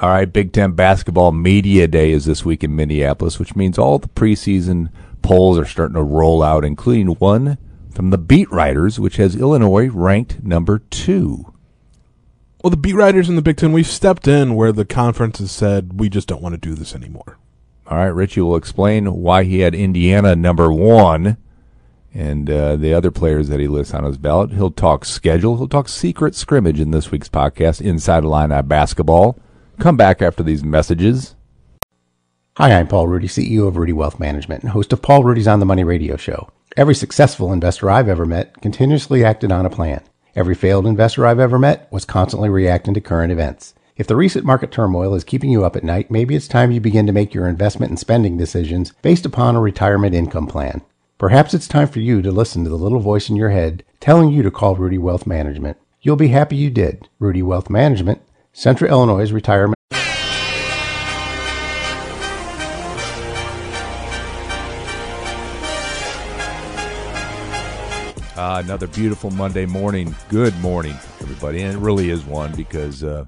All right, Big Ten basketball media day is this week in Minneapolis, which means all the preseason polls are starting to roll out, including one from the Beat Writers, which has Illinois ranked number two. Well, the beat writers in the Big Ten, we've stepped in where the conference has said we just don't want to do this anymore. All right, Richey will explain why he had Indiana number one and uh, the other players that he lists on his ballot. He'll talk schedule. He'll talk secret scrimmage in this week's podcast, Inside Illini Basketball. Come back after these messages. Hi, I'm Paul Ruedi, CEO of Ruedi Wealth Management and host of Paul Ruedi's On the Money radio show. Every successful investor I've ever met continuously acted on a plan. Every failed investor I've ever met was constantly reacting to current events. If the recent market turmoil is keeping you up at night, maybe it's time you begin to make your investment and spending decisions based upon a retirement income plan. Perhaps it's time for you to listen to the little voice in your head telling you to call Ruedi Wealth Management. You'll be happy you did. Ruedi Wealth Management, Central Illinois Retirement. Uh, another beautiful Monday morning. Good morning, everybody. And it really is one because uh,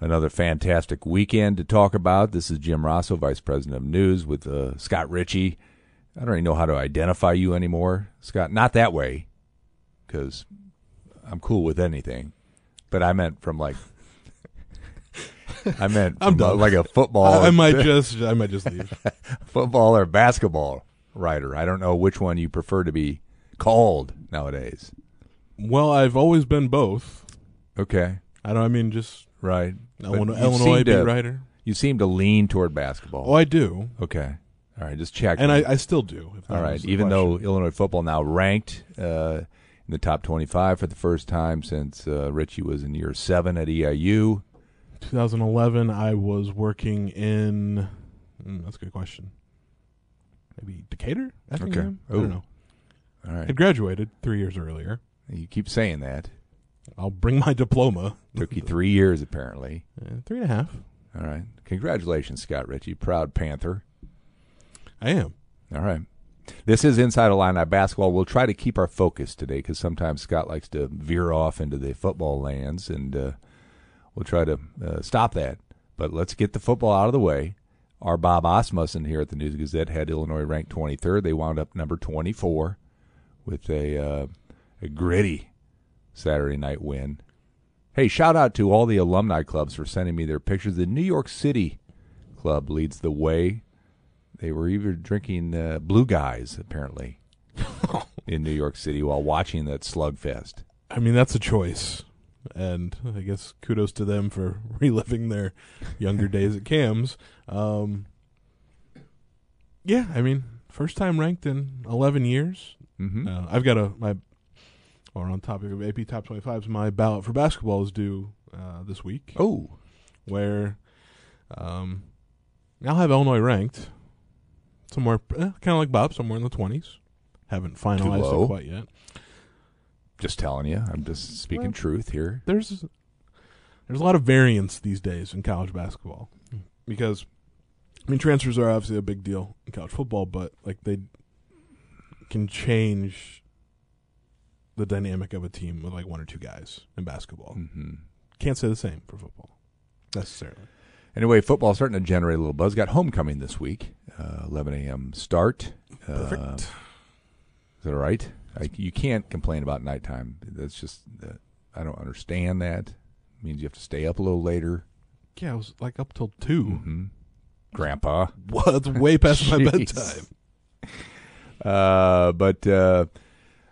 another fantastic weekend to talk about. This is Jim Rossow, Vice President of News, with uh, Scott Richey. I don't even know how to identify you anymore, Scott. Not that way, because I'm cool with anything. But I meant from like, I meant I'm done. like a football. I, I might just, I might just leave. football or basketball writer. I don't know which one you prefer to be called nowadays. well, I've always been both. Okay, I don't. I mean, just right. Illinois, Illinois beat to- writer. You seem to lean toward basketball. Oh, I do, okay, all right. Just check. and I, I still do. If all right. Even though. Illinois football now ranked uh, in the top twenty-five for the first time since uh, Richey was in year seven at EIU. 2011, I was working in. Mm, that's a good question. Maybe Decatur. Effingham? I don't know. All right. I graduated three years earlier. You keep saying that. I'll bring my diploma. Took you three years apparently. Uh, three and a half. All right. Congratulations, Scott Richey, proud Panther. I am. All right. This is Inside Illini Basketball. We'll try to keep our focus today because sometimes Scott likes to veer off into the football lands, and uh, we'll try to uh, stop that. But let's get the football out of the way. Our Bob Asmussen here at the News Gazette had Illinois ranked 23rd. They wound up number 24 with a, uh, a gritty Saturday night win. Hey, shout out to all the alumni clubs for sending me their pictures. The New York City club leads the way. They were even drinking uh, Blue Guys, apparently, in New York City while watching that slugfest. I mean, that's a choice. And I guess kudos to them for reliving their younger days at CAMS. Um, yeah, I mean, first time ranked in 11 years. Mm-hmm. Uh, I've got a, my, or on topic of AP Top 25s, my ballot for basketball is due uh, this week, oh, where um, I'll have Illinois ranked somewhere, eh, kind of like Bob, somewhere in the 20s. Haven't finalized it quite yet. Just telling you. I'm just speaking Well- truth here. there's there's a lot of variance these days in college basketball because I mean transfers are obviously a big deal in college football, but like they can change the dynamic of a team with like one or two guys in basketball. hmm Can't say the same for football necessarily. Anyway, football starting to generate a little buzz. Got homecoming this week, uh, 11 a.m. start. Uh, Perfect. is that all right? I, you can't complain about nighttime. That's just uh, I don't understand that. It means you have to stay up a little later. yeah, I was like up till 2 hmm Grandpa. Well, way past my bedtime. Uh, but uh,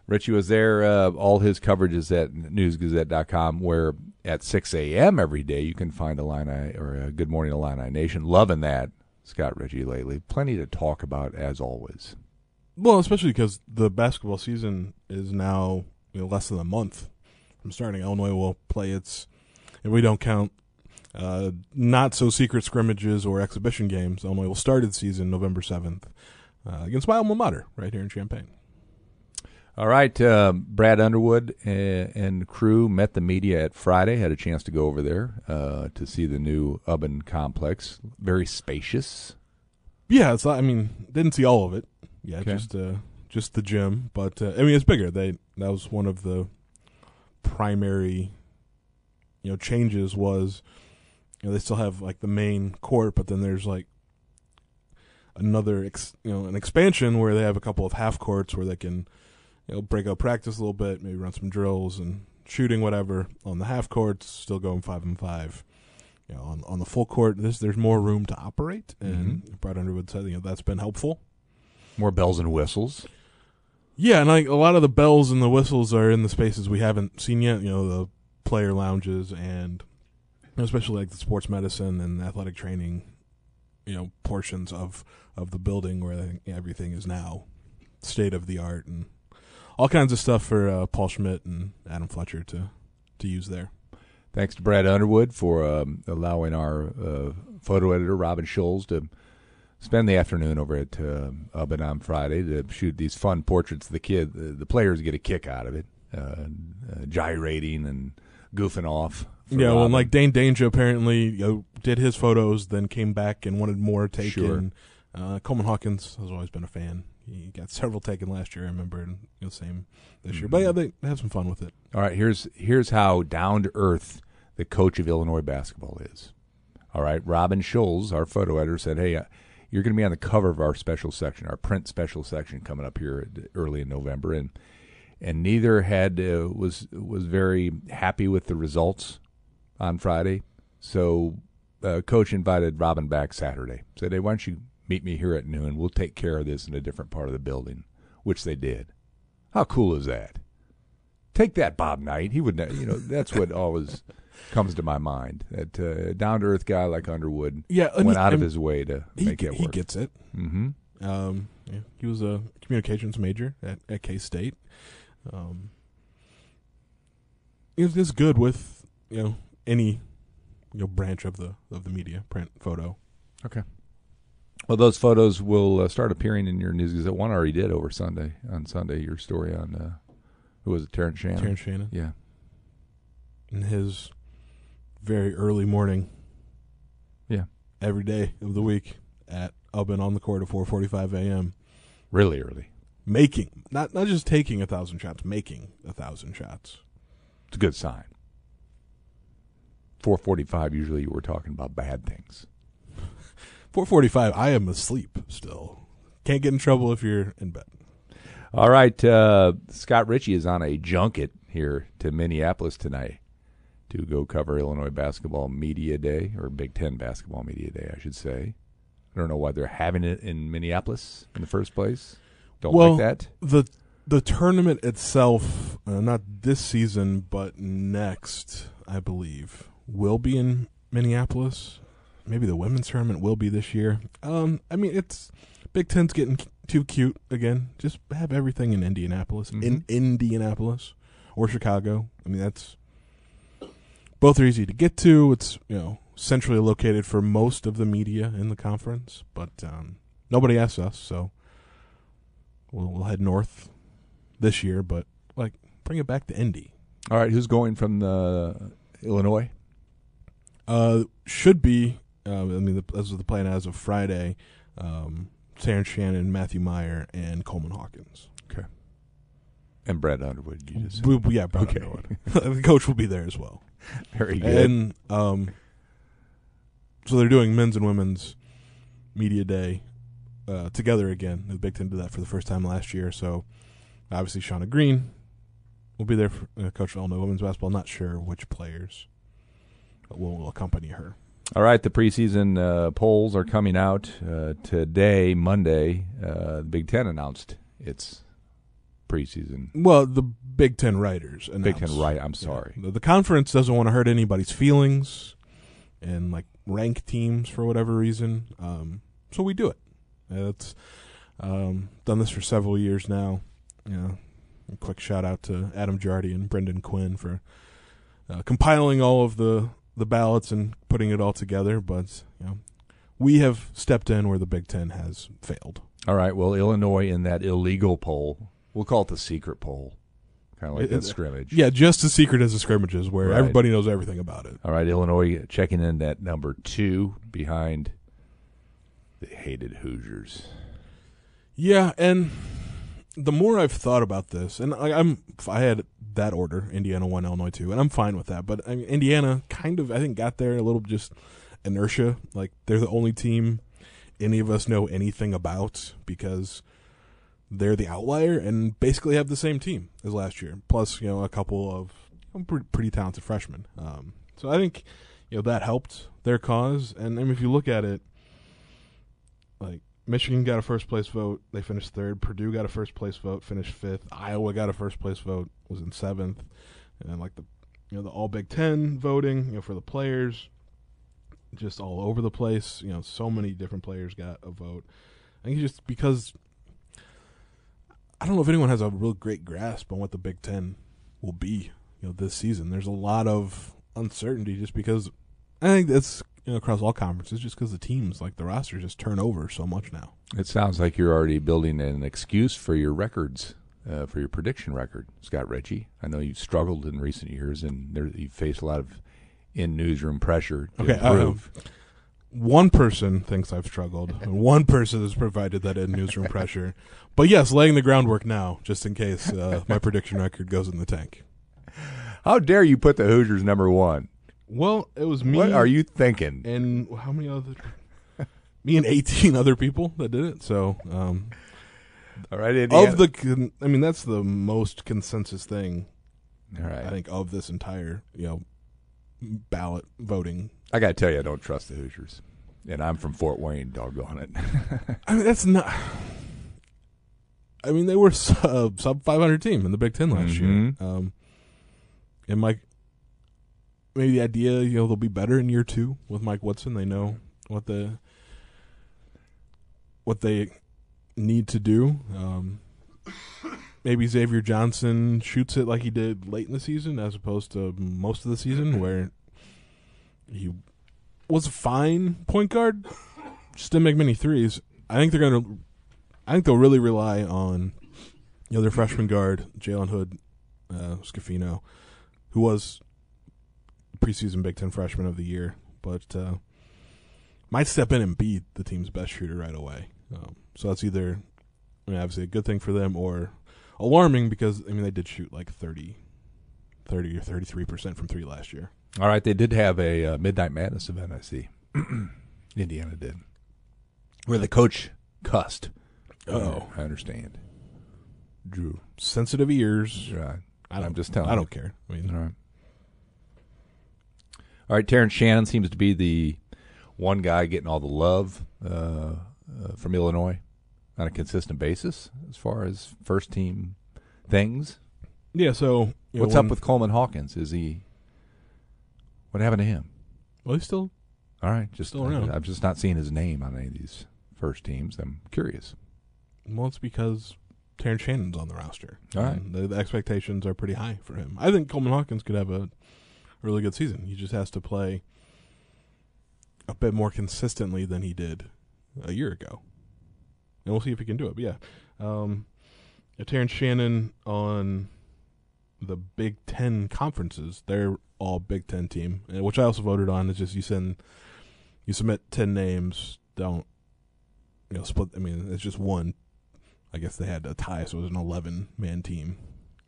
Richey was there. Uh, all his coverage is at newsgazette.com, where at 6 a.m. every day you can find Illini or uh, Good Morning Illini Nation. Loving that, Scott Richey, lately. Plenty to talk about, as always. Well, especially because the basketball season is now you know, less than a month from starting. Illinois will play its, if we don't count uh, not so secret scrimmages or exhibition games, Illinois will start its season November 7th uh, against my alma mater right here in Champaign. All right, uh, Brad Underwood and, and crew met the media at Friday. Had a chance to go over there uh, to see the new Ubben complex. Very spacious. Yeah, it's. I mean, didn't see all of it. Yeah, Okay. just uh, just the gym, but uh, I mean, it's bigger. They that was one of the primary, you know, changes was you know, they still have like the main court, but then there's like another, ex, you know, an expansion where they have a couple of half courts where they can, you know, break up practice a little bit, maybe run some drills and shooting whatever on the half courts. Still going five and five. You know, on on the full court, this there's more room to operate, and Brad Underwood said you know that's been helpful. More bells and whistles. Yeah, and like a lot of the bells and the whistles are in the spaces we haven't seen yet. You know, the player lounges and especially like the sports medicine and athletic training, you know, portions of of the building where everything is now state of the art and all kinds of stuff for uh, Paul Schmidt and Adam Fletcher to to use there. Thanks to Brad Underwood for um, allowing our uh, photo editor Robin Scholz to spend the afternoon over at uh, Ubben on Friday to shoot these fun portraits of the kid. The, the players get a kick out of it, uh, uh, gyrating and goofing off. Yeah, well, Robin. and like Dain Dainja apparently you know, did his photos, then came back and wanted more taken. Sure. Uh, Coleman Hawkins has always been a fan. He got several taken last year, I remember, and know, same this year. But yeah, they, they have some fun with it. All right, here's here's how down to earth the coach of Illinois basketball is. All right, Robin Scholz, our photo editor, said, "Hey, uh, you're going to be on the cover of our special section, our print special section coming up here early in November." And and neither had uh, was was very happy with the results on Friday. So, uh, coach invited Robin back Saturday. Said, "Hey, why don't you meet me here at noon? We'll take care of this in a different part of the building," which they did. How cool is that? Take that, Bob Knight. He would, you know, that's what always comes to my mind. That uh, down to earth guy like Underwood Yeah, went he- out of his way to He, make it he gets it. mm-hmm. Um, yeah, he was a communications major at, at K State. Um, he was just good with you know any you know branch of the of the media, print, photo. Okay. Well, those photos will uh, start appearing in your News Gazette. One already did over Sunday. On Sunday, your story on uh, who was it? Terrence Shannon. Terrence Shannon Yeah. And his very early morning. Yeah. every day of the week at up and on the court at 4:45 a.m. Really early. Making not not just taking a thousand shots, making a thousand shots. It's a good sign. 445, usually you were talking about bad things. 4:45. I am asleep still. Can't get in trouble if you're in bed. All right. Uh, Scott Richey is on a junket here to Minneapolis tonight to go cover Illinois Basketball Media Day, or Big Ten Basketball Media Day, I should say. I don't know why they're having it in Minneapolis in the first place. Don't Well, like that. the The tournament itself, uh, not this season, but next, I believe, will be in Minneapolis. Maybe the women's tournament will be this year. Um, I mean, it's Big Ten's getting too cute again. Just have everything in Indianapolis, in Indianapolis or Chicago. I mean, that's both are easy to get to. It's you know centrally located for most of the media in the conference, but um, nobody asks us, so we'll, we'll head north this year. But like, bring it back to Indy. All right, who's going from the Illinois? Uh, should be. Uh, I mean, the, as of the plan as of Friday, um, Terrence Shannon, Matthew Mayer, and Coleman Hawkins. And Brad Underwood. You just We, yeah, Brad Okay. Underwood. the coach will be there as well. very good. And um, so they're doing men's and women's media day uh, together again. The Big Ten did that for the first time last year. So obviously, Shauna Green will be there for uh, coach of Illinois women's basketball. Not sure which players will, will accompany her. All right, the preseason uh, polls are coming out uh, today, Monday. Uh, the Big Ten announced its preseason. Well, the Big Ten writers. Big. Ten, right? I'm Yeah. sorry. The, the conference doesn't want to hurt anybody's feelings and like rank teams for whatever reason. Um, so we do it. That's um, done this for several years now. You know, a quick shout out to Adam Jardy and Brendan Quinn for uh, compiling all of the the ballots and putting it all together. But you know, we have stepped in where the Big Ten has failed. All right. Well, Illinois in that illegal poll, we'll call it the secret poll, kind of like that scrimmage. Yeah, just as secret as the scrimmages, where Right. everybody knows everything about it. All right, Illinois checking in at number two behind the hated Hoosiers. Yeah, and the more I've thought about this, and I, I'm I had that order: Indiana one, Illinois two, and I'm fine with that. But I mean, Indiana kind of I think got there a little just inertia. Like they're the only team any of us know anything about because they're the outlier and basically have the same team as last year, plus you know a couple of pretty, pretty talented freshmen. Um, so I think you know that helped their cause. And mean, if you look at it, like Michigan got a first place vote, they finished third. Purdue got a first place vote, finished fifth. Iowa got a first place vote, was in seventh. And then like the you know the All Big Ten voting, you know for the players, just all over the place. You know, so many different players got a vote. I think just because I don't know if anyone has a real great grasp on what the Big Ten will be, you know, this season. There's a lot of uncertainty just because I think that's you know, across all conferences, just because the teams like the rosters just turn over so much now. It sounds like you're already building an excuse for your records, uh, for your prediction record, Scott Richey. I know you've struggled in recent years, and there, you faced a lot of in newsroom pressure to Okay, improve. One person thinks I've struggled, and one person has provided that in newsroom pressure. But yes, laying the groundwork now, just in case uh, my prediction record goes in the tank. How dare you put the Hoosiers number one? Well, it was me. What are you thinking? and how many other? me and eighteen other people that did it. So, um, All right, Indiana. of the, con- I mean, that's the most consensus thing All right. I think of this entire, you know, ballot voting. I got to tell you, I don't trust the Hoosiers. And I'm from Fort Wayne, doggone it. I mean, that's not. I mean, they were sub sub five hundred team in the Big Ten last Mhm. year. Um, and Mike, maybe the idea, you know, they'll be better in year two with Mike Woodson. They know what the what they need to do. Um, maybe Xavier Johnson shoots it like he did late in the season, as opposed to most of the season, where he was a fine point guard, just didn't make many threes. I think they're gonna. I think they'll really rely on you know their freshman guard Jalen Hood, uh, Schifino, who was preseason Big Ten freshman of the year, but uh, might step in and be the team's best shooter right away. Um, so that's either, I mean, obviously a good thing for them or alarming because I mean they did shoot like 30, 30 or thirty three percent from three last year. All right, they did have a uh, Midnight Madness event, I see. Indiana did. Where the coach cussed. Oh. I understand. Drew. Sensitive ears. Right. I don't, I'm just telling I you. don't care. I mean, All right. All right, Terrence Shannon seems to be the one guy getting all the love uh, uh, from Illinois on a consistent basis as far as first team things. yeah. So you know, What's up with Coleman Hawkins? Is he? What happened to him? Well, he's still All right, just Still around. I'm just not seeing his name on any of these first teams. I'm curious. Well, it's because Terrence Shannon's on the roster. All right. The, the expectations are pretty high for him. I think Coleman Hawkins could have a really good season. He just has to play a bit more consistently than he did a year ago. And we'll see if he can do it. But yeah. Um, Terrence Shannon on the Big Ten conferences, they're all Big Ten team, uh, which I also voted on. It's just you send, you submit 10 names, don't, you know, split. I mean, it's just one I guess they had a tie, so it was an 11 man team,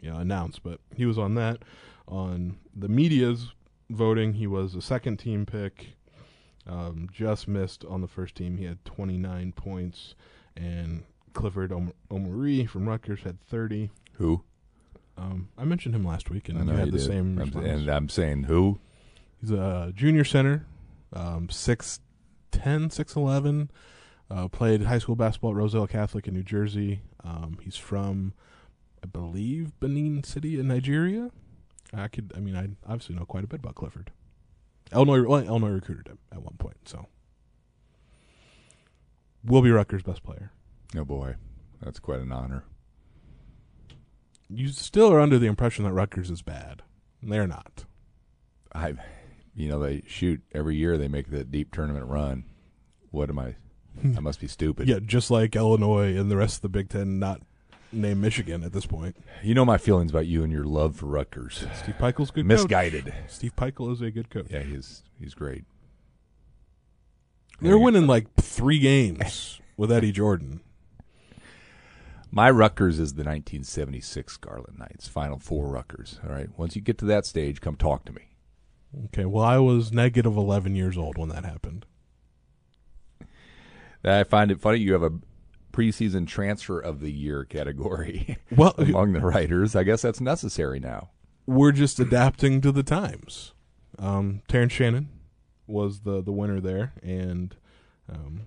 you know, announced. But he was on that. On the media's voting, he was a second team pick. Um, just missed on the first team. He had 29 points, and Clifford Om- Omoruyi from Rutgers had 30. Who? Um, I mentioned him last week, and he had you the did. same I'm- and I'm saying who? He's a junior center, um, 6'10", 6'11", uh, played high school basketball at Roselle Catholic in New Jersey. Um, he's from, I believe, Benin City in Nigeria. I could, I mean, I obviously know quite a bit about Clifford. Illinois, well, Illinois recruited him at one point, so will be Rutgers' best player. Oh boy, that's quite an honor. You still are under the impression that Rutgers is bad. They're not. I, you know, they shoot every year. They make the deep tournament run. What am I? Hmm. I must be stupid. Yeah, just like Illinois and the rest of the Big Ten, not named Michigan at this point. You know my feelings about you and your love for Rutgers. Steve Pikiell's good. coach. Misguided. Steve Pikiell is a good coach. Yeah, he's he's great. They're winning like three games with Eddie Jordan. My Rutgers is the 1976 Scarlet Knights, Final Four Rutgers. All right. Once you get to that stage, come talk to me. Okay, well, I was negative 11 years old when that happened. I find it funny you have a preseason transfer of the year category Well, among the writers. I guess that's necessary now. we're just adapting to the times. Um, Terrence Shannon was the, the winner there, and um,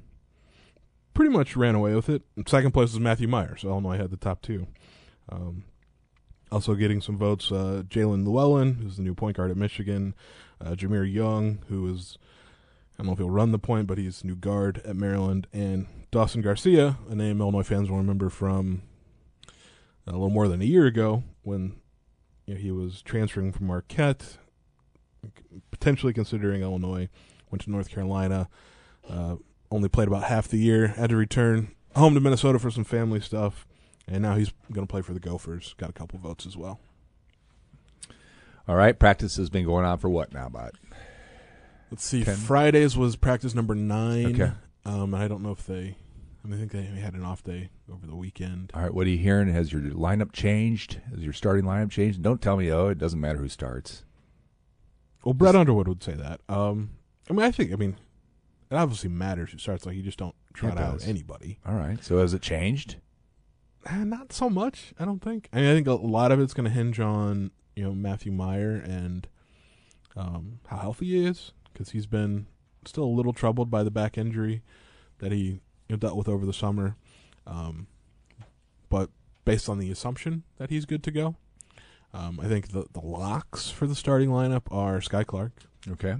pretty much ran away with it. Second place was Matthew Mayer, so Illinois had the top two. Um, also getting some votes, uh, Jaelin Llewellyn, who's the new point guard at Michigan, uh, Jahmir Young, who is, I don't know if he'll run the point, but he's new guard at Maryland, and Dawson Garcia, a name Illinois fans will remember from a little more than a year ago when you know, he was transferring from Marquette, potentially considering Illinois, went to North Carolina, uh, only played about half the year, had to return home to Minnesota for some family stuff, and now he's going to play for the Gophers. Got a couple votes as well. All right. Practice has been going on for what now, about Let's see. Ten. Fridays was practice number nine. Okay. Um, I don't know if they. I, mean, I think they had an off day over the weekend. All right, what are you hearing? Has your lineup changed? Has your starting lineup changed? Don't tell me, oh, it doesn't matter who starts. Well, Brad Underwood would say that. Um, I mean, I think. I mean, it obviously matters who starts. Like you just don't trot It out does. anybody. All right, so has it changed? Eh, not so much. I don't think. I mean, I think a lot of it's going to hinge on you know Matthew Mayer and um, how healthy he is because he's been still a little troubled by the back injury that he you know, dealt with over the summer. Um, but based on the assumption that he's good to go, um, I think the the locks for the starting lineup are Skyy Clark, Okay.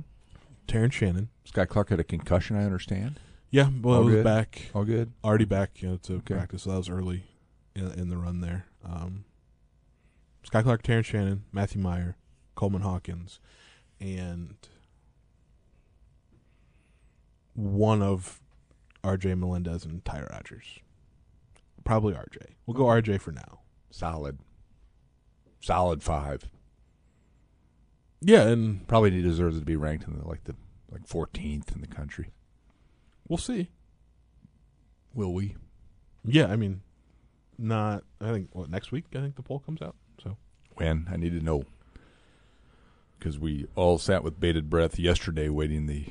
Terrence Shannon. Skyy Clark had a concussion, I understand. Yeah, well, All it was good? back All good. already back you know, to Okay. practice. So that was early in, in the run there. Um, Skyy Clark, Terrence Shannon, Matthew Mayer, Coleman Hawkins, and one of R.J. Melendez and Ty Rodgers. Probably R.J. We'll go R.J. for now. Solid. Solid five. Yeah, and Probably he deserves to be ranked in the like the like 14th in the country. we'll see. Will we? Yeah, I mean, not. I think what next week. I think the poll comes out. So When? I need to know. Because we all sat with bated breath yesterday waiting the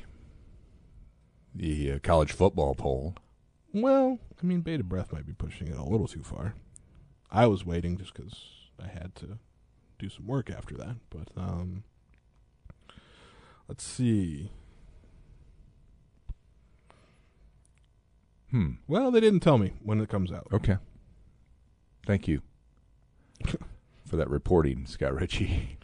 the uh, college football poll. Well, I mean, bated breath might be pushing it a little too far. I was waiting just because I had to do some work after that. But um, let's see. Hmm. Well, they didn't tell me when it comes out. Okay. Thank you for that reporting, Scott Richey.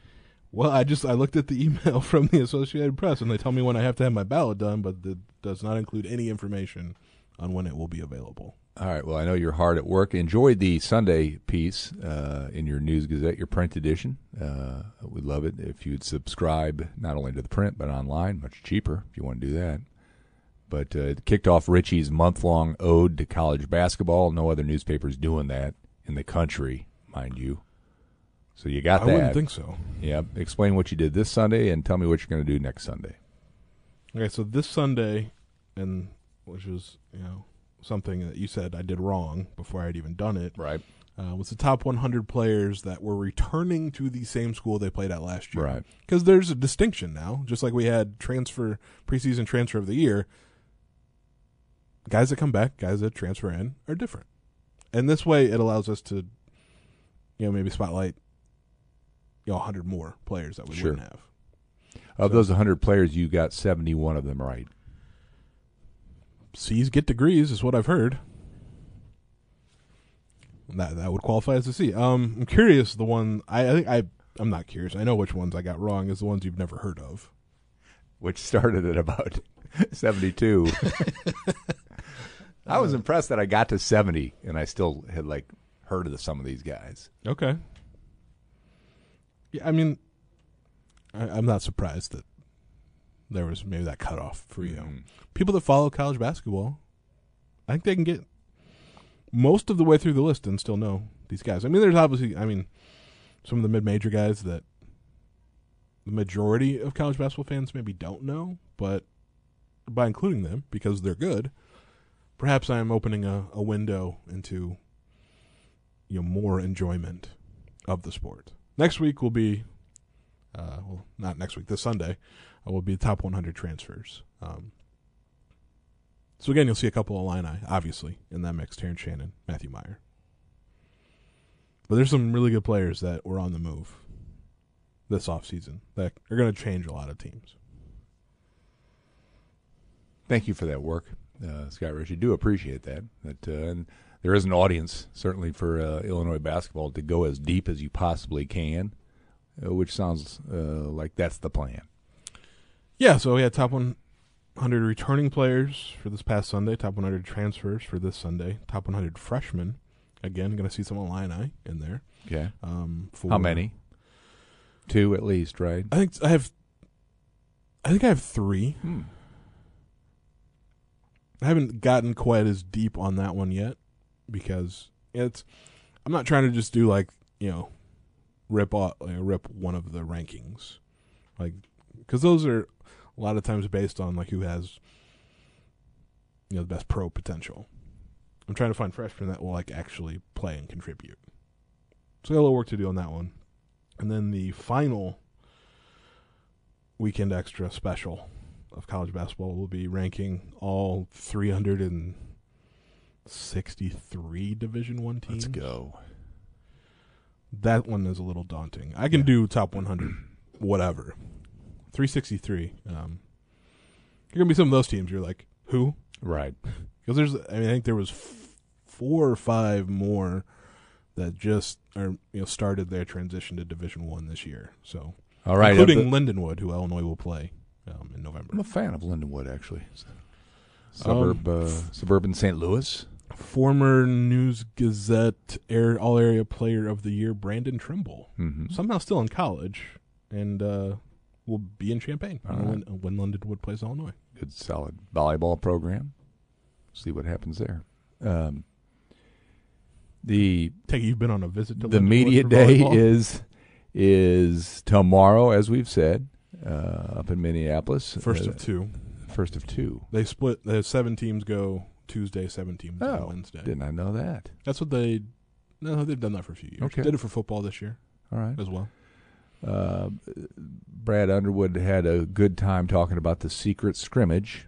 Well, I just I looked at the email from the Associated Press, and they tell me when I have to have my ballot done, but it does not include any information on when it will be available. All right. Well, I know you're hard at work. Enjoyed the Sunday piece uh, in your News Gazette, your print edition. Uh, we'd love it if you'd subscribe not only to the print but online, much cheaper if you want to do that. But uh, it kicked off Richey's month-long ode to college basketball. No other newspapers doing that in the country, mind you. So you got I that. I wouldn't think so. yeah. Explain what you did this Sunday and tell me what you're going to do next Sunday. Okay, so this Sunday, and which was you know something that you said I did wrong before I'd even done it, Right. uh, was the top 100 players that were returning to the same school they played at last year. Right. Because there's a distinction now, just like we had transfer preseason transfer of the year. Guys that come back, guys that transfer in, are different, and this way it allows us to, you know, maybe spotlight, you know, 100 more players that we Sure. wouldn't have. Of So- those 100 players, you got 71 of them right. C's get degrees is what I've heard. That that would qualify as a C. Um, I'm curious. The one I, I think I I'm not curious. I know which ones I got wrong. Is the ones you've never heard of. which started at about 72. I was impressed that I got to 70 and I still had like heard of the, some of these guys. Okay. Yeah, I mean, I, I'm not surprised that there was maybe that cutoff for you. Mhm. People that follow college basketball, I think they can get most of the way through the list and still know these guys. I mean, there's obviously, I mean, some of the mid-major guys that the majority of college basketball fans maybe don't know, but by including them because they're good, perhaps I'm opening a, a window into you know more enjoyment of the sport. Next week will be, uh, well, not next week. This Sunday uh, will be the top 100 transfers. Um, so again, you'll see a couple of Illini, obviously, in that mix: Terrence Shannon, Matthew Mayer. But there's some really good players that were on the move this offseason that are going to change a lot of teams. Thank you for that work, uh, Scott Richey. Do appreciate that. That uh, and there is an audience certainly for uh, Illinois basketball to go as deep as you possibly can, uh, which sounds uh, like that's the plan. Yeah, so we had top 100 returning players for this past Sunday, top 100 transfers for this Sunday, top 100 freshmen. Again, going to see some Illini in there. Okay. Um, for, How many? Two at least, right? I think I have. I think I have three. Hmm. I haven't gotten quite as deep on that one yet because it's. I'm not trying to just do like you know, rip off, like, rip one of the rankings, like because those are a lot of times based on like who has you know the best pro potential. I'm trying to find freshmen that will like actually play and contribute. So I got a little work to do on that one, and then the final weekend extra special of college basketball will be ranking all 363 Division One teams. Let's go. That one is a little daunting. I can do top 100, whatever. 363. Um, you're gonna be some of those teams. You're like, who? Right. Because there's, I mean, I think there was f- four or five more that just are you know started their transition to Division One this year. So, All right. including uh, Lindenwood, who Illinois will play um, in November. I'm a fan of Lindenwood, actually. Suburb, uh, suburban St. Louis. Former News Gazette air, All Area Player of the Year, Brandon Trimble, Mm-hmm. somehow still in college, and uh, will be in Champaign All when, when Lindenwood plays Illinois. Good, solid volleyball program. See what happens there. Um, the Take you've been on a visit to the Lindenwood media day volleyball? is is tomorrow, as we've said, uh, up in Minneapolis. first Uh, of two. first of two. They split. The seven teams go Tuesday, seven teams Oh, Wednesday. Didn't I know that? That's what they. No, they've done that for a few years. Okay. Did it for football this year All right. as well. Uh, Brad Underwood had a good time talking about the secret scrimmage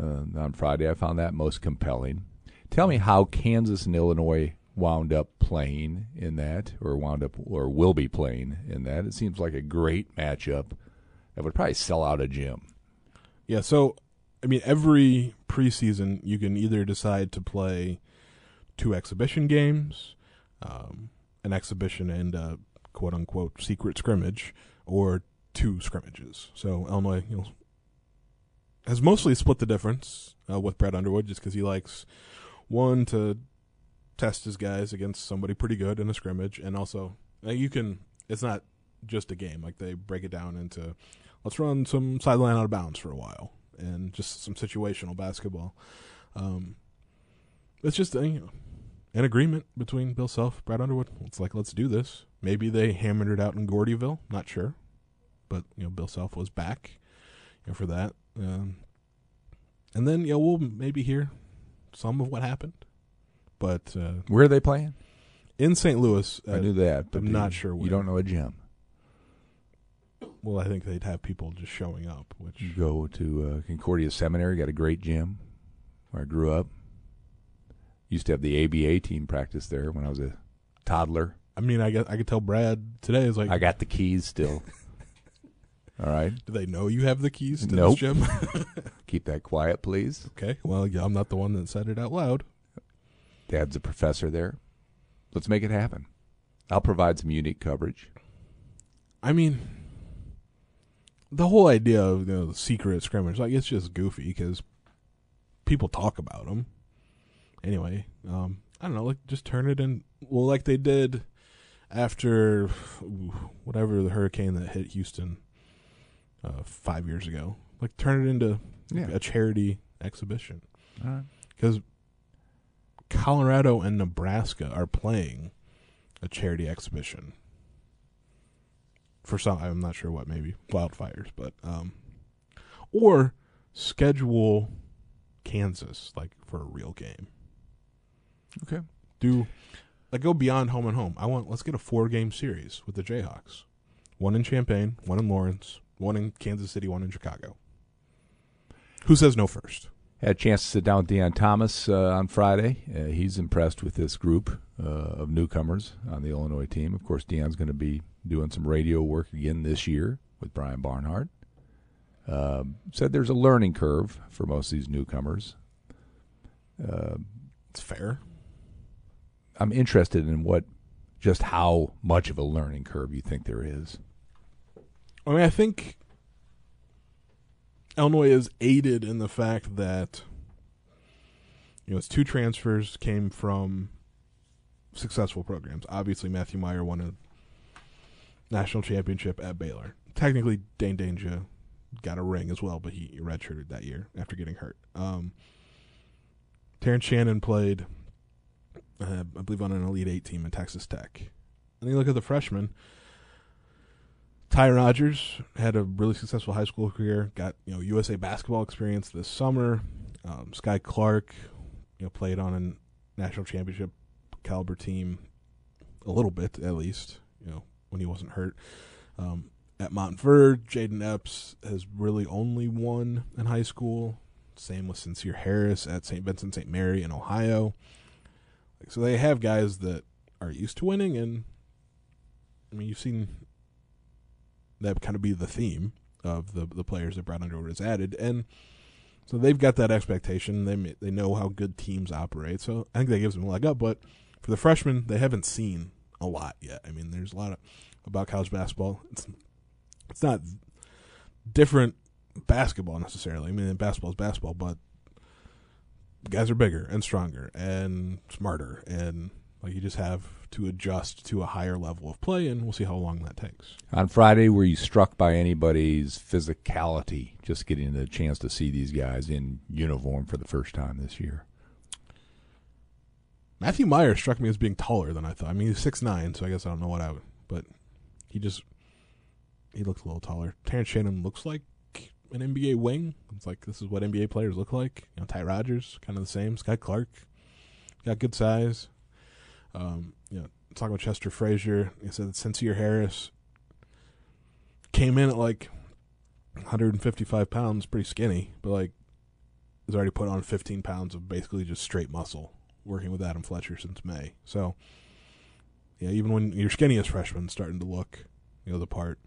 uh, on Friday. I found that most compelling. Tell me how Kansas and Illinois wound up playing in that, or wound up, or will be playing in that. It seems like a great matchup that would probably sell out a gym. Yeah. So, I mean, every preseason you can either decide to play two exhibition games, um, an exhibition and a quote unquote secret scrimmage, or two scrimmages. So Illinois you know, has mostly split the difference uh, with Brad Underwood just because he likes one to test his guys against somebody pretty good in a scrimmage, and also uh, you can. It's not just a game; like they break it down into let's run some sideline out of bounds for a while and just some situational basketball. Um, it's just a, you know, an agreement between Bill Self, Brad Underwood. It's like let's do this. Maybe they hammered it out in Gordyville. Not sure, but you know Bill Self was back you know, for that. Um, and then you know we'll maybe hear some of what happened, but uh, Where are they playing? in St. Louis, uh, I knew that, but I'm not sure You don't know a gym. well, I think they'd have people just showing up, which You go to uh, Concordia Seminary, got a great gym where I grew up. Used to have the ABA team practice there when I was a toddler. I mean, I guess I could tell Brad today is like, I got the keys still. All right. do they know you have the keys to Nope. this gym? Keep that quiet, please. okay, well, yeah, I'm not the one that said it out loud. Dad's a professor there. Let's make it happen. I'll provide some unique coverage. I mean, the whole idea of you know, the secret scrimmage, like it's just goofy because people talk about them. Anyway, um, I don't know, like just turn it in. Well, like they did after whatever the hurricane that hit Houston uh, five years ago. Like turn it into Yeah. a charity exhibition All right. because Colorado and Nebraska are playing a charity exhibition for some. I'm not sure what, maybe wildfires, but um, or schedule Kansas like for a real game. Okay. Do like go beyond home and home. I want let's get a four game series with the Jayhawks. One in Champaign, one in Lawrence, one in Kansas City, one in Chicago. Who says no first? Had a chance to sit down with Deon Thomas uh, on Friday. Uh, he's impressed with this group uh, of newcomers on the Illinois team. Of course, Deon's going to be doing some radio work again this year with Brian Barnhart. Um, said there's a learning curve for most of these newcomers. Uh, it's fair. I'm interested in what, just how much of a learning curve you think there is. I mean, I think Illinois is aided in the fact that you know its two transfers came from successful programs. Obviously, Matthew Mayer won a national championship at Baylor. Technically, Dain Dainja got a ring as well, but he redshirted that year after getting hurt. Um, Terrence Shannon played, uh, I believe, on an Elite Eight team in Texas Tech. And you look at the freshmen. Ty Rodgers had a really successful high school career. Got you know USA basketball experience this summer. Um, Skyy Clark, you know, played on a national championship caliber team a little bit at least. You know, when he wasn't hurt. Um, at Montverde, Jayden Epps has really only won in high school. Same with Sincere Harris at St. Vincent St. Mary in Ohio. So they have guys that are used to winning, and I mean, you've seen that kind of be the theme of the the players that Brad Underwood has added, and so they've got that expectation. They they know how good teams operate, so I think that gives them a leg up. But for the freshmen, they haven't seen a lot yet. I mean, there's a lot of about college basketball. It's it's not different basketball necessarily. I mean, basketball is basketball, but guys are bigger and stronger and smarter, and like you just have to adjust to a higher level of play, and we'll see how long that takes. On Friday, were you struck by anybody's physicality? Just getting the chance to see these guys in uniform for the first time this year. Matthew Mayer struck me as being taller than I thought. I mean, he's six nine, so I guess I don't know what I would, but he just he looks a little taller. Terrence Shannon looks like an NBA wing. It's like this is what NBA players look like. You know, Ty Rodgers, kind of the same. Skyy Clark, got good size. Um, you know, talking about Chester Frazier, he said that Sincere Harris came in at like 155 pounds, pretty skinny, but like has already put on 15 pounds of basically just straight muscle working with Adam Fletcher since May. So, yeah, even when your skinniest freshman starting to look, you know, the part,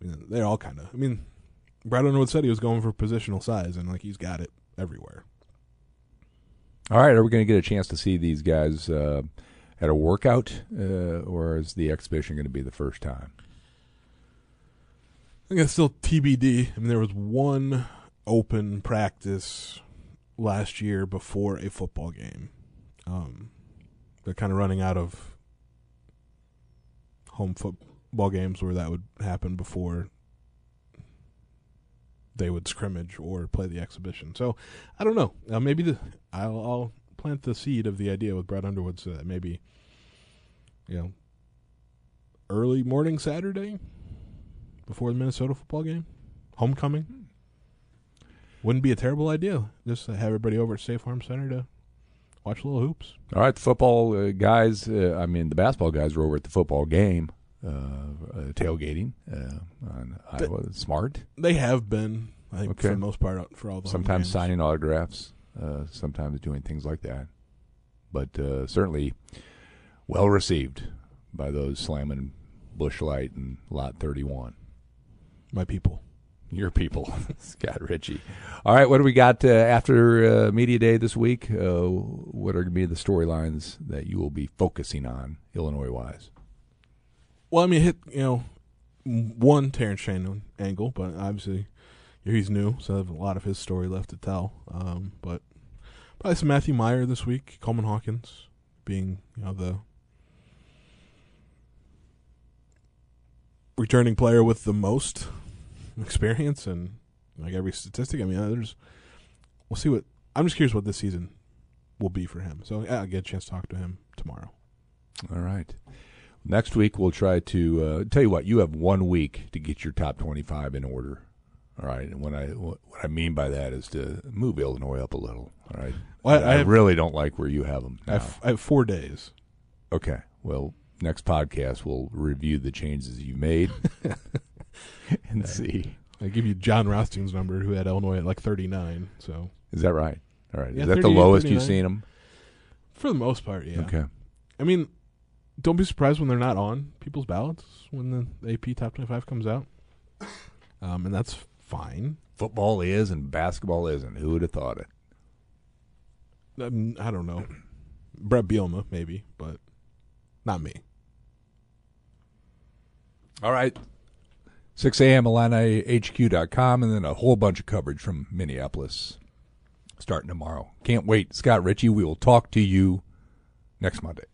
you know, they're all kind of. I mean, Brad Underwood said he was going for positional size, and like he's got it everywhere. All right, are we going to get a chance to see these guys uh, at a workout, uh, or is the exhibition going to be the first time? I think it's still TBD. I mean, there was one open practice last year before a football game. Um, they're kind of running out of home football games where that would happen before they would scrimmage or play the exhibition. So I don't know. Uh, maybe the I'll, I'll, plant the seed of the idea with Brad Underwood so that maybe you know early morning Saturday before the Minnesota football game, homecoming. Wouldn't be a terrible idea. Just have everybody over at State Farm Center to watch little hoops. All right, the football uh, guys. Uh, I mean, the basketball guys were over at the football game, tailgating uh, on Iowa. Smart. They have been. I think okay. for the most part for all the sometimes signing autographs, uh, sometimes doing things like that, but certainly well received by those slamming Busch Light and Lot Thirty One. My people. Your people, Scott Richey. All right, what do we got uh, after uh, Media Day this week? Uh, what are going to be the storylines that you will be focusing on, Illinois wise? Well, I mean, hit you know one Terrence Shannon angle, but obviously he's new, so a lot of his story left to tell. Um, but probably some Matthew Mayer this week, Coleman Hawkins being you know the returning player with the most experience and like every statistic. I mean, uh, there's we'll see what I'm just curious what this season will be for him. So I'll get a chance to talk to him tomorrow. All right. Next week we'll try to uh, tell you what you have one week to get your top 25 in order. All right, and what I what I mean by that is to move Illinois up a little. All right, well, I, I, have, really don't like where you have them. I have, I have, four days Okay. Well, next podcast we'll review the changes you made and see. I give you Jon Rothstein's number, who had Illinois at like 39. So Is that right? All right. Yeah, Is that the 38, lowest you've seen them? for the most part, yeah. Okay. I mean, don't be surprised when they're not on people's ballots when the AP Top 25 comes out. Um, and that's fine. Football is and basketball isn't. Who would have thought it? Um, I don't know. Bret Bielema, maybe, but not me. All right. 6 a.m. IlliniHQ.com and then a whole bunch of coverage from Minneapolis starting tomorrow. Can't wait. Scott Richey, we will talk to you next Monday.